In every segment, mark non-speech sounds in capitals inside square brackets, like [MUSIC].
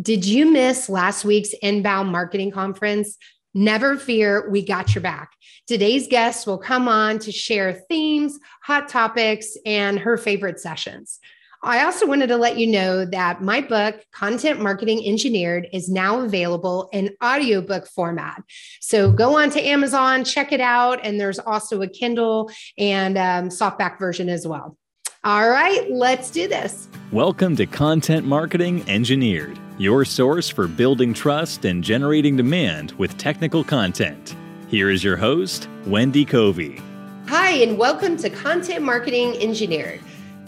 Did you miss last week's inbound marketing conference? Never fear, we got your back. Today's guest will come on to share themes, hot topics, and her favorite sessions. I also wanted to let you know that my book, Content Marketing Engineered, is now available in audiobook format. So go on to Amazon, check it out. And there's also a Kindle and um, softback version as well. All right, let's do this. Welcome to Content Marketing Engineered, your source for building trust and generating demand with technical content. Here is your host, Wendy Covey. Hi, and welcome to Content Marketing Engineered.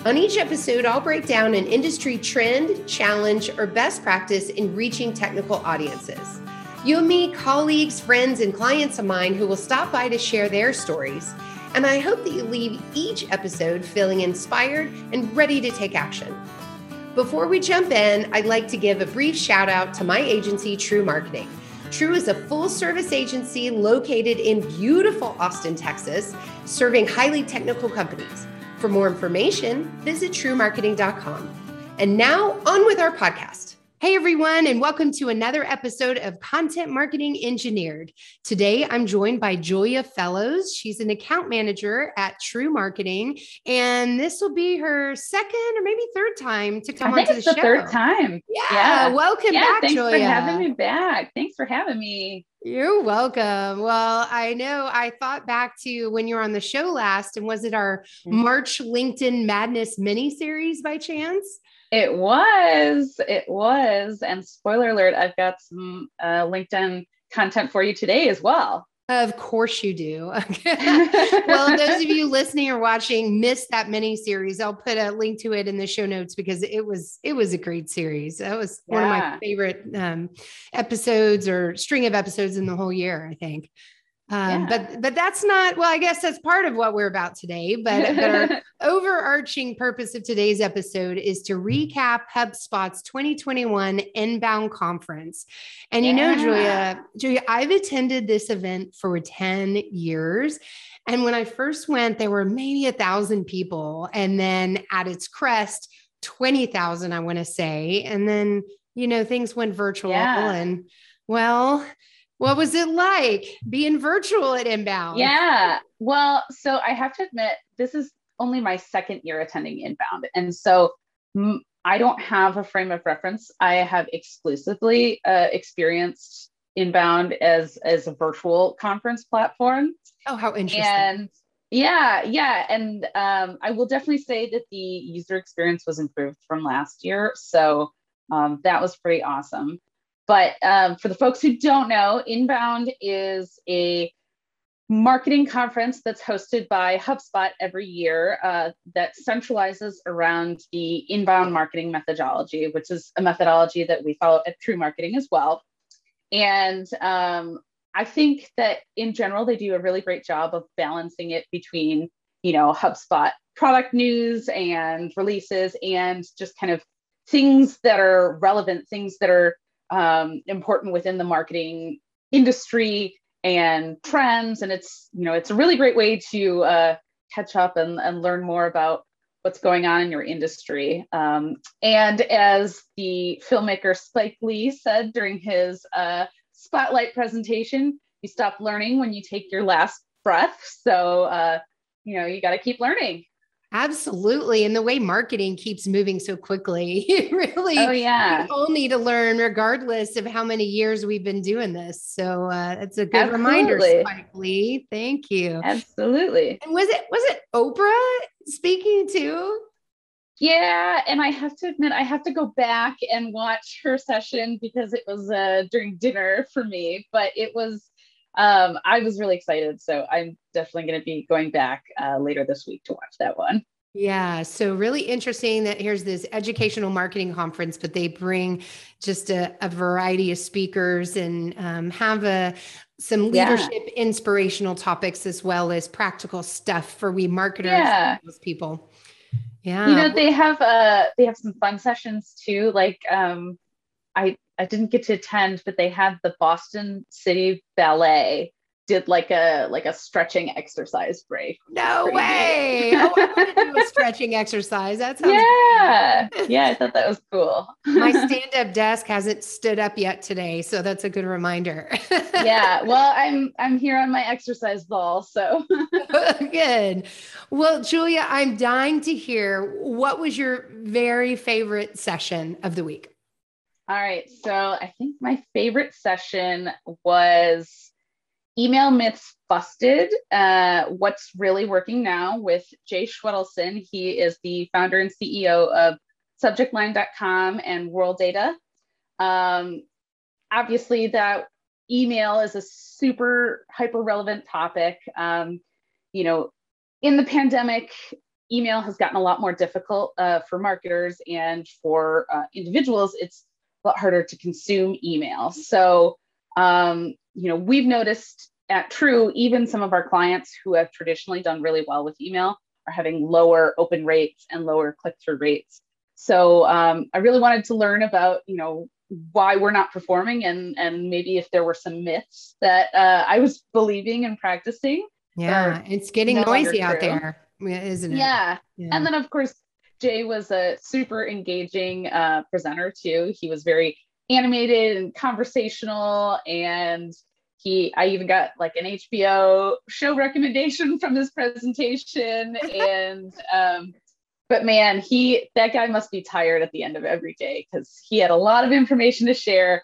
On each episode, I'll break down an industry trend, challenge, or best practice in reaching technical audiences. You'll meet colleagues, friends, and clients of mine who will stop by to share their stories and I hope that you leave each episode feeling inspired and ready to take action. Before we jump in, I'd like to give a brief shout out to my agency, TREW Marketing. TREW is a full service agency located in beautiful Austin, Texas, serving highly technical companies. For more information, visit trewmarketing.com. And now, on with our podcast. Hey, everyone, and welcome to another episode of Content Marketing Engineered. Today, I'm joined by Julia Fellows. She's an account manager at TREW Marketing, and this will be her second or maybe third time to come onto the, the show. third time. Yeah, yeah. welcome yeah, back, thanks Julia. for having me back. Thanks for having me. You're welcome. Well, I know I thought back to when you were on the show last, and was it our mm-hmm. March LinkedIn Madness mini series by chance? It was. It was. And spoiler alert, I've got some uh, LinkedIn content for you today as well. Of course you do. [LAUGHS] well, those of you [LAUGHS] listening or watching missed that mini series, I'll put a link to it in the show notes because it was it was a great series. That was yeah. one of my favorite um, episodes or string of episodes in the whole year. I think. Um, yeah. But but that's not well. I guess that's part of what we're about today. But, but our [LAUGHS] overarching purpose of today's episode is to recap HubSpot's 2021 Inbound Conference. And you know, Julia, Julia, I've attended this event for 10 years. And when I first went, there were maybe a thousand people, and then at its crest, 20,000, I want to say. And then you know things went virtual, yeah. and well what was it like being virtual at Inbound? Yeah. Well, so I have to admit, this is only my second year attending Inbound. And so I don't have a frame of reference. I have exclusively uh, experienced Inbound as as a virtual conference platform. Oh, how interesting. And yeah, yeah. And um, I will definitely say that the user experience was improved from last year. So um, that was pretty awesome. But um, for the folks who don't know, Inbound is a marketing conference that's hosted by HubSpot every year uh, that centralizes around the inbound marketing methodology, which is a methodology that we follow at TREW Marketing as well. And um, I think that in general, they do a really great job of balancing it between, you know, HubSpot product news and releases and just kind of things that are relevant, things that are um, important within the marketing industry and trends. And it's, you know, it's a really great way to uh, catch up and, and learn more about what's going on in your industry. Um, and as the filmmaker Spike Lee said during his uh, spotlight presentation, you stop learning when you take your last breath. So, uh, you know, you got to keep learning. Absolutely. And the way marketing keeps moving so quickly, [LAUGHS] really, oh, yeah. all need to learn regardless of how many years we've been doing this. So uh, it's a good Absolutely. reminder, Spike Lee. Thank you. Absolutely. And was it was it Oprah speaking too? Yeah, and I have to admit, I have to go back and watch her session because it was uh, during dinner for me. But it was, um, I was really excited. So I'm definitely going to be going back uh, later this week to watch that one. Yeah. So, really interesting that here's this educational marketing conference, but they bring just a, a variety of speakers and um, have a, some leadership yeah. inspirational topics as well as practical stuff for we marketers yeah. people. Yeah. You know, they have uh they have some fun sessions too. Like um I I didn't get to attend, but they had the Boston City Ballet did like a like a stretching exercise break. No way! [LAUGHS] oh, I want to do a stretching exercise. That sounds yeah, [LAUGHS] yeah. I thought that was cool. My [LAUGHS] stand-up desk hasn't stood up yet today, so that's a good reminder. yeah, well, I'm I'm here on my exercise ball, so good. Well, Julia, I'm dying to hear what was your very favorite session of the week. All right, so I think my favorite session was Email Myths Busted, uh, what's really working now with Jay Schwedelson. He is the founder and CEO of subjectline.com and Worldata. Um, obviously, that email is a super hyper relevant topic. Um, you know, in the pandemic, email has gotten a lot more difficult uh, for marketers and for uh, individuals. It's a lot harder to consume email. So, um, you know, we've noticed at TREW, even some of our clients who have traditionally done really well with email are having lower open rates and lower click-through rates. So um, I really wanted to learn about, you know, why we're not performing and and maybe if there were some myths that uh, I was believing and practicing. Yeah, it's getting no noisy out there, isn't it? Yeah. yeah. And then of course Jay was a super engaging uh, presenter too. He was very animated and conversational and he i even got like an hbo show recommendation [LAUGHS] from this presentation and um but man he that guy must be tired at the end of every day because he had a lot of information to share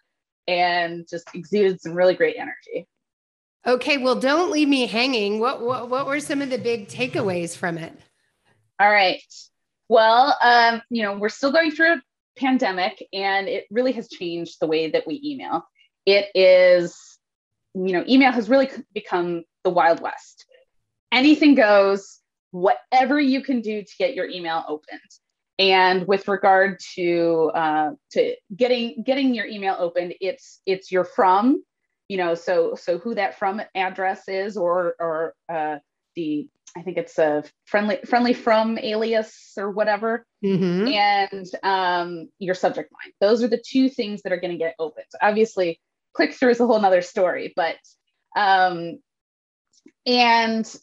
and just exuded some really great energy. Okay well don't leave me hanging. What what, what were some of the big takeaways from it? All right. Well um you know we're still going through a pandemic and it really has changed the way that we email it is you know, email has really become the Wild West. Anything goes, whatever you can do to get your email opened. And with regard to uh, to getting getting your email opened, it's it's your from, you know, so so who that from address is, or or uh, the I think it's a friendly friendly from alias or whatever, mm-hmm. and um, your subject line. Those are the two things that are going to get opened. Obviously, click through is a whole nother story, but um, and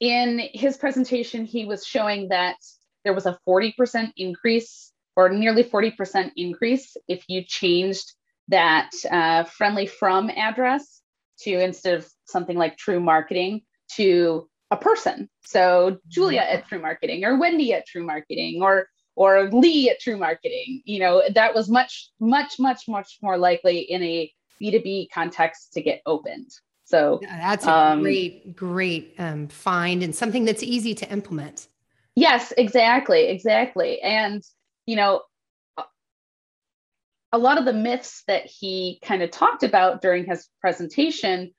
in his presentation, he was showing that there was a 40% increase or nearly 40% increase if you changed that uh, friendly from address to instead of something like TREW marketing to a person. So Julia at TREW Marketing or Wendy at TREW Marketing or or Lee at TREW Marketing. You know, that was much, much, much, much more likely in a B2B context to get opened. So that's a um, great, great um, find and something that's easy to implement. Yes, exactly, exactly. And, you know, a lot of the myths that he kind of talked about during his presentation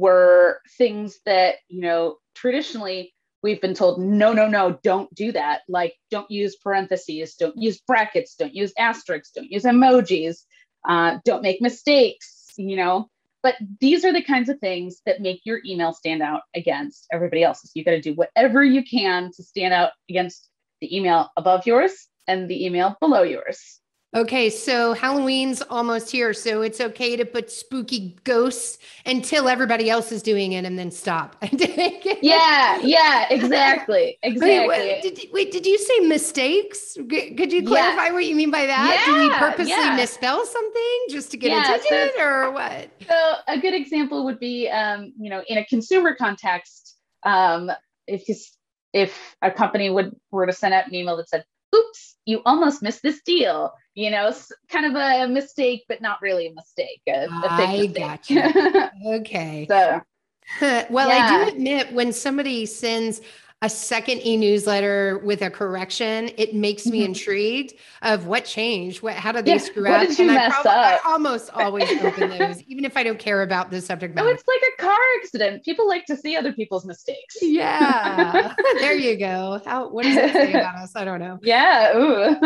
were things that, you know, traditionally we've been told no no no don't do that. Like don't use parentheses don't use brackets don't use asterisks don't use emojis uh, don't make mistakes you know? But these are the kinds of things that make your email stand out against everybody else's. You got to do whatever you can to stand out against the email above yours and the email below yours Okay, so Halloween's almost here, so it's okay to put spooky ghosts until everybody else is doing it and then stop. [LAUGHS] yeah, yeah, exactly. [LAUGHS] Exactly. Wait, did, wait, did you say mistakes? Could you clarify yeah. what you mean by that? Yeah, Do we purposely yeah. misspell something just to get yeah, attention so, or what? So a good example would be um, you know, in a consumer context, um, if if a company would were to send out an email that said, oops, you almost missed this deal you know, kind of a mistake, but not really a mistake. A, a I got you. [LAUGHS] okay. So, [LAUGHS] well, yeah. I do admit when somebody sends a second e-newsletter with a correction, it makes me mm-hmm. intrigued of what changed. What how did they yeah, screw what up? Did you and mess I, probably, up? I almost always open [LAUGHS] those, even if I don't care about the subject matter. Oh, it's like a car accident. People like to see other people's mistakes. Yeah. [LAUGHS] there you go. How what does that say about us? I don't know. [LAUGHS] Yeah. Ooh.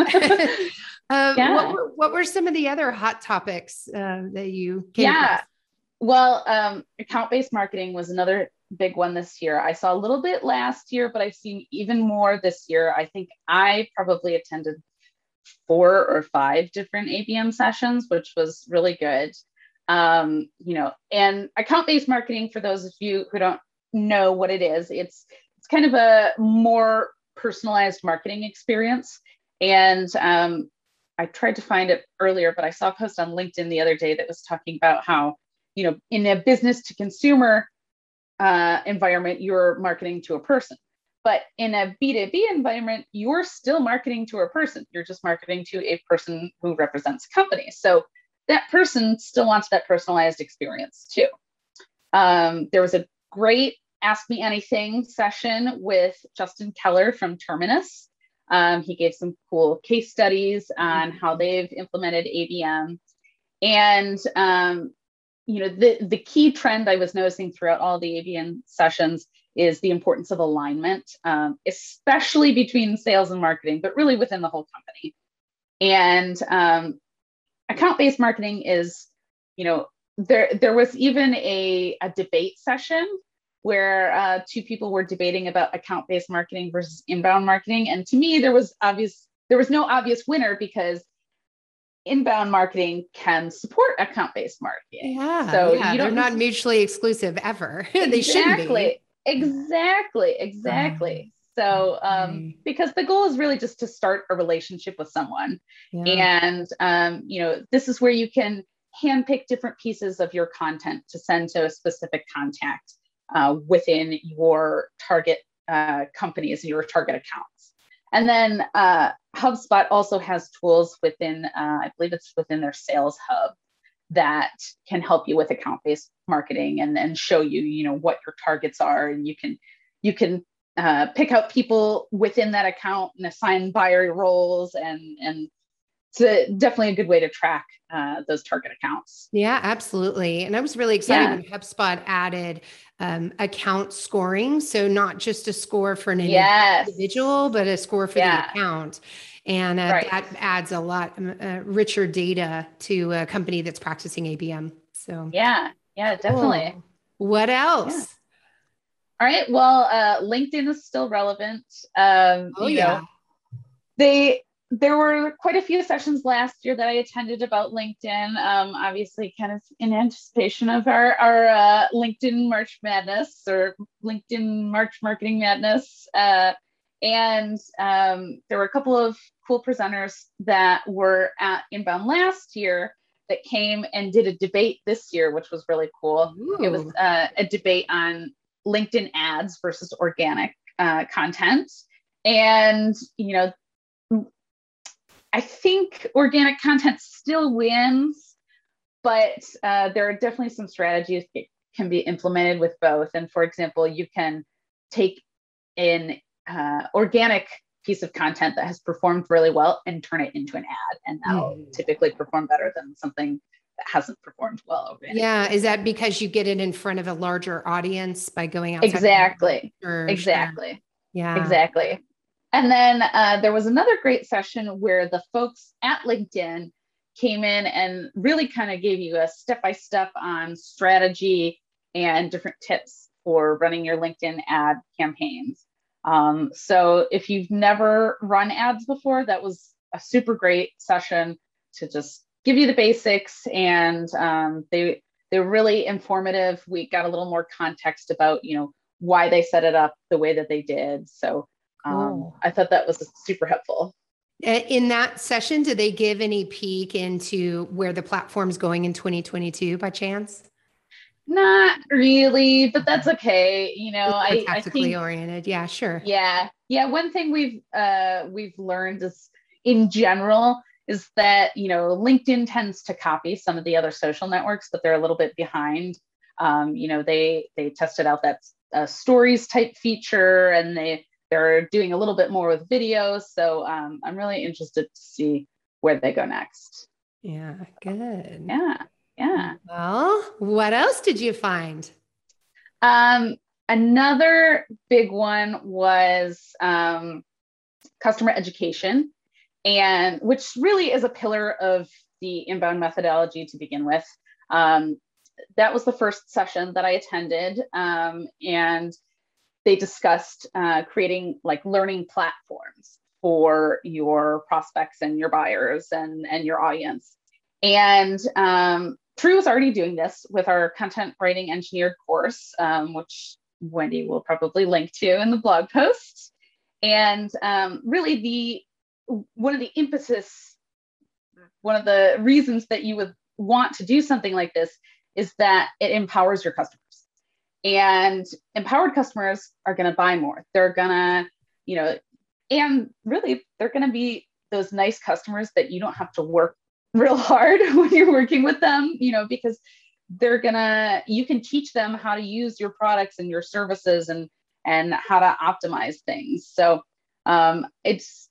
Uh, yeah. what, were, what were some of the other hot topics uh, that you yeah across? well um, account-based marketing was another big one this year. I saw a little bit last year but i've seen even more this year. I think i probably attended four or five different abm sessions which was really good. Um, you know, and account-based marketing, for those of you who don't know what it is, it's it's kind of a more personalized marketing experience. And um, I tried to find it earlier, but I saw a post on LinkedIn the other day that was talking about how, you know, in a business to consumer uh, environment, you're marketing to a person. But in a B2B environment, you're still marketing to a person. You're just marketing to a person who represents a company. So that person still wants that personalized experience too. Um, there was a great Ask Me Anything session with Justin Keller from Terminus. Um, he gave some cool case studies on how they've implemented ABM. And um, you know, the, the key trend I was noticing throughout all the ABM sessions is the importance of alignment, um, especially between sales and marketing, but really within the whole company. And um, account-based marketing is, you know, there there was even a, a debate session where uh, two people were debating about account-based marketing versus inbound marketing, and to me, there was obvious there was no obvious winner because inbound marketing can support account-based marketing. Yeah. So yeah, they're not mutually exclusive ever. [LAUGHS] they shouldn't be. Exactly. Exactly. Exactly. So, um, because the goal is really just to start a relationship with someone, yeah. and um, you know, this is where you can handpick different pieces of your content to send to a specific contact uh, within your target uh, companies and your target accounts. And then uh, HubSpot also has tools within, uh, I believe it's within their sales hub that can help you with account-based marketing and, and show you, you know, what your targets are. And you can, you can uh, pick out people within that account and assign buyer roles and, and it's definitely a good way to track uh, those target accounts. Yeah, absolutely. And I was really excited yeah. when HubSpot added um, account scoring. So not just a score for an yes. individual, but a score for yeah. the account. And uh, right. that adds a lot um, uh, richer data to a company that's practicing ABM. So yeah, yeah, definitely. Cool. What else? Yeah. All right. Well, uh, LinkedIn is still relevant. Um, oh yeah. Know, they there were quite a few sessions last year that I attended about LinkedIn. Um, obviously, kind of in anticipation of our our uh, LinkedIn March Madness or LinkedIn March Marketing Madness. Uh, and um, there were a couple of cool presenters that were at Inbound last year that came and did a debate this year, which was really cool. Ooh. It was uh, a debate on LinkedIn ads versus organic uh, content. And, you know, I think organic content still wins, but uh, there are definitely some strategies that can be implemented with both. And for example, you can take an uh, organic piece of content that has performed really well and turn it into an ad, and that'll mm. typically perform better than something that hasn't performed well. Yeah, is that because you get it in front of a larger audience by going out? Exactly. Exactly. Yeah. Exactly. And then uh, there was another great session where the folks at LinkedIn came in and really kind of gave you a step by step on strategy and different tips for running your LinkedIn ad campaigns. Um, so if you've never run ads before, that was a super great session to just give you the basics and um, they they're really informative. We got a little more context about you know why they set it up the way that they did. So um, I thought that was super helpful. In that session, did they give any peek into where the platform's going in 2022 by chance? Not really, but that's okay. You know, I tactically think, oriented. Yeah, sure. Yeah, yeah. One thing we've uh, we've learned is, in general, is that you know LinkedIn tends to copy some of the other social networks, but they're a little bit behind. Um, you know, they they tested out that uh, stories type feature, and they they're doing a little bit more with videos. So um, I'm really interested to see where they go next. Yeah, good. Yeah, yeah. Well, what else did you find? Um, another big one was um, customer education, and which really is a pillar of the inbound methodology to begin with. Um, that was the first session that I attended, um, and they discussed uh, creating like learning platforms for your prospects and your buyers and, and your audience. And um, TREW is already doing this with our content writing engineered course, um, which Wendy will probably link to in the blog post. And um, really, the one of the emphasis, one of the reasons that you would want to do something like this is that it empowers your customers. And empowered customers are going to buy more. They're going to, you know, and really, they're going to be those nice customers that you don't have to work real hard [LAUGHS] when you're working with them, you know, because they're gonna you can teach them how to use your products and your services and and how to optimize things so um, it's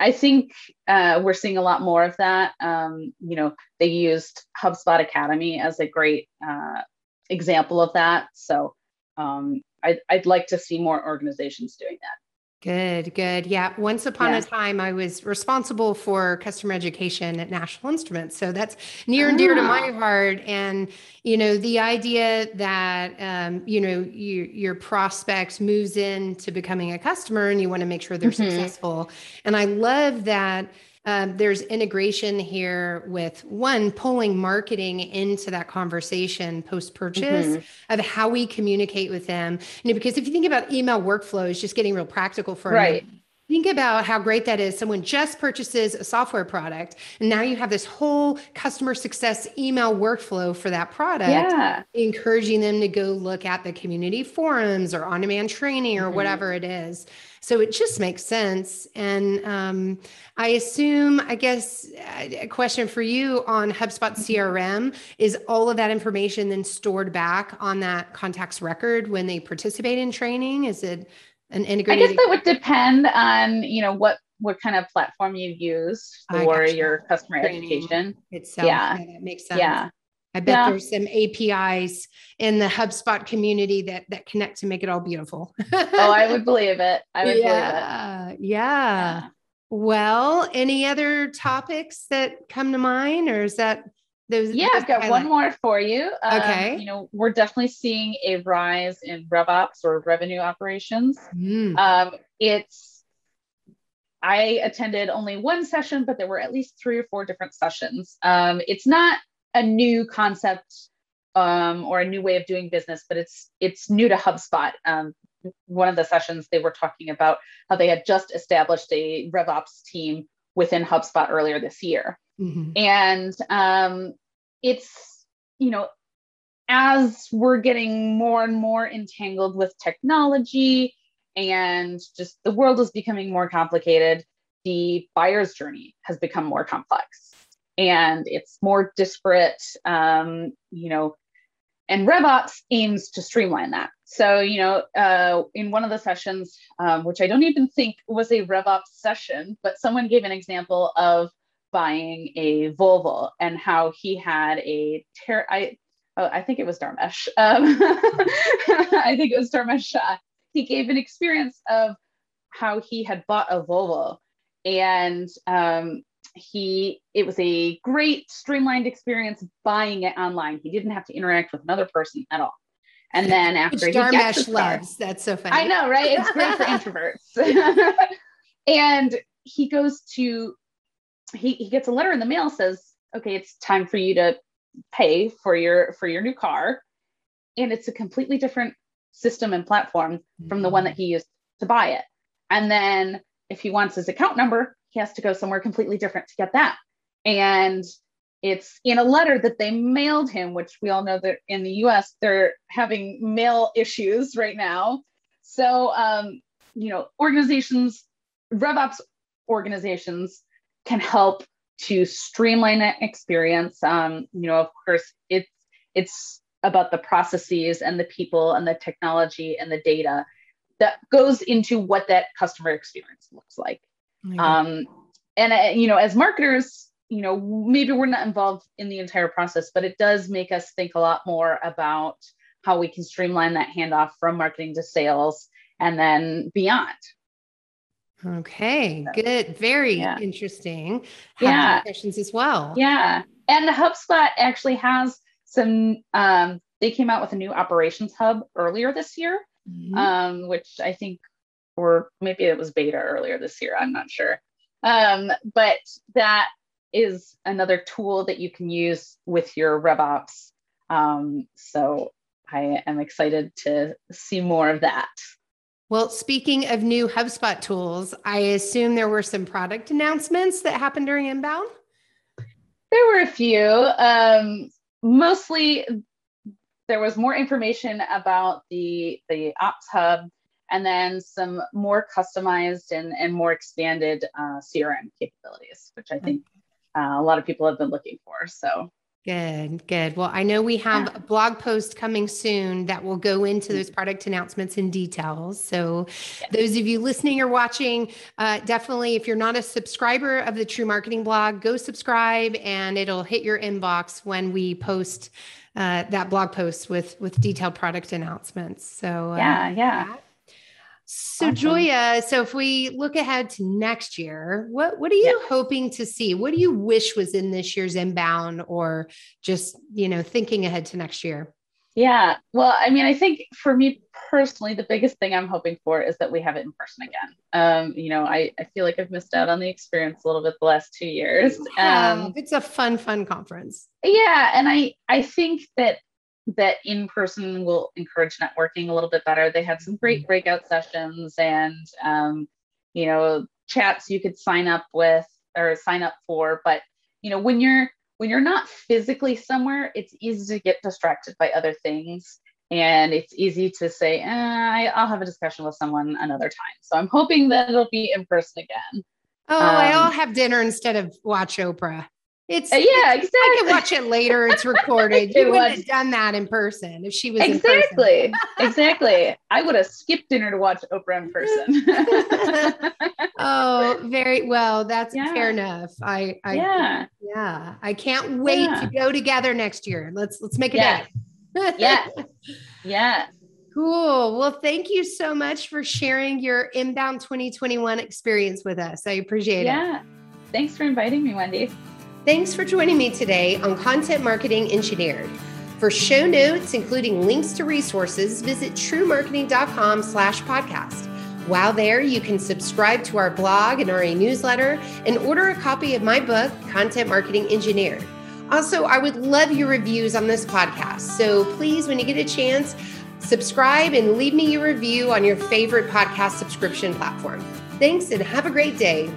i think uh, we're seeing a lot more of that um, you know they used hubspot academy as a great uh, example of that so um, I'd, I'd like to see more organizations doing that Good, good. Yeah. Once upon yeah. a time, I was responsible for customer education at National Instruments. So that's near and dear to my ah. heart. And, you know, the idea that, um, you know, you, your prospect moves into becoming a customer and you want to make sure they're mm-hmm. successful. And I love that um, there's integration here with one pulling marketing into that conversation post purchase mm-hmm. of how we communicate with them. You know, because if you think about email workflows, just getting real practical for right. Think about how great that is. Someone just purchases a software product, and now you have this whole customer success email workflow for that product, yeah. encouraging them to go look at the community forums or on demand training or mm-hmm. whatever it is. So it just makes sense. And um, I assume, I guess, a question for you on HubSpot CRM is all of that information then stored back on that contacts record when they participate in training? Is it an integrated? I guess that would depend on, you know, what what kind of platform you use for your customer training education. Itself. Yeah. yeah, that makes sense. Yeah. I bet yeah. there's some APIs in the HubSpot community that that connect to make it all beautiful. oh, I would [LAUGHS] believe it. I would yeah, believe it. Yeah. yeah. Well, any other topics that come to mind, or is that those? Yeah, I've got one more for you. Um, okay. You know, we're definitely seeing a rise in RevOps or revenue operations. Mm. Um, it's I attended only one session, but there were at least three or four different sessions. Um, it's not a new concept um, or a new way of doing business, but it's it's new to HubSpot. Um, one of the sessions they were talking about how they had just established a RevOps team within HubSpot earlier this year, mm-hmm. and um, it's you know as we're getting more and more entangled with technology and just the world is becoming more complicated the buyer's journey has become more complex and it's more disparate, um, you know, and RevOps aims to streamline that. So, you know, uh, in one of the sessions, um, which I don't even think was a RevOps session, but someone gave an example of buying a Volvo and how he had a ter- I, oh, I think it was Dharmesh. Um, [LAUGHS] I think it was Dharmesh. he gave an experience of how he had bought a Volvo and um, he it was a great streamlined experience buying it online. He didn't have to interact with another person at all. And then after Which he gets the loves, that's so funny. I know, right? It's great for [LAUGHS] introverts. [LAUGHS] and he goes to he he gets a letter in the mail says, "Okay, it's time for you to pay for your for your new car." And it's a completely different system and platform mm-hmm. from the one that he used to buy it. And then if he wants his account number, he has to go somewhere completely different to get that. And it's in a letter that they mailed him, which we all know that in the US, they're having mail issues right now. So, um, you know, organizations, RevOps organizations can help to streamline that experience. Um, you know, of course, it's it's about the processes and the people and the technology and the data that goes into what that customer experience looks like. Um, and uh, you know, as marketers, you know, maybe we're not involved in the entire process, but it does make us think a lot more about how we can streamline that handoff from marketing to sales and then beyond. Okay, good. Very yeah. interesting. Have yeah. Questions as well. Yeah. And HubSpot actually has some, um, they came out with a new operations hub earlier this year, mm-hmm. um, which I think or maybe it was beta earlier this year. I'm not sure. Um, but that is another tool that you can use with your RevOps. Um, so I am excited to see more of that. Well, speaking of new HubSpot tools, I assume there were some product announcements that happened during inbound. There were a few. Um, mostly, there was more information about the the Ops Hub, and then some more customized and, and more expanded uh, CRM capabilities, which I think uh, a lot of people have been looking for. So Good, good. Well, I know we have a blog post coming soon that will go into those product announcements in details. So, those of you listening or watching, uh, definitely, if you're not a subscriber of the TREW Marketing blog, go subscribe, and it'll hit your inbox when we post uh, that blog post with with detailed product announcements. So, uh, yeah, yeah. So awesome. Joya, so if we look ahead to next year, what what are you yeah. hoping to see? What do you wish was in this year's inbound or just, you know, thinking ahead to next year? Yeah. Well, I mean, I think for me personally, the biggest thing I'm hoping for is that we have it in person again. Um, you know, I, I feel like I've missed out on the experience a little bit the last two years. Um, it's a fun, fun conference. Yeah. And I I think that that in person will encourage networking a little bit better. They had some great mm-hmm. breakout sessions and, um, you know, chats you could sign up with or sign up for. But, you know, when you're, when you're not physically somewhere, it's easy to get distracted by other things. And it's easy to say, eh, I'll have a discussion with someone another time. So I'm hoping that it'll be in person again. Oh, um, I'll have dinner instead of watch Oprah. It's uh, yeah, exactly. I can watch it later. It's [LAUGHS] recorded. you would have done that in person if she was exactly, exactly. I would have skipped dinner to watch Oprah in person. [LAUGHS] oh, very well. That's yeah. fair enough. I, I, yeah, yeah. I can't wait yeah. to go together next year. Let's let's make a yes. day. yeah, [LAUGHS] yeah. Cool. Well, thank you so much for sharing your inbound 2021 experience with us. I appreciate yeah. it. Yeah. Thanks for inviting me, Wendy. Thanks for joining me today on Content Marketing Engineered. For show notes, including links to resources, visit trewmarketing.com slash podcast. While there, you can subscribe to our blog and RA newsletter and order a copy of my book, Content Marketing Engineered. Also, I would love your reviews on this podcast. So please, when you get a chance, subscribe and leave me your review on your favorite podcast subscription platform. Thanks and have a great day.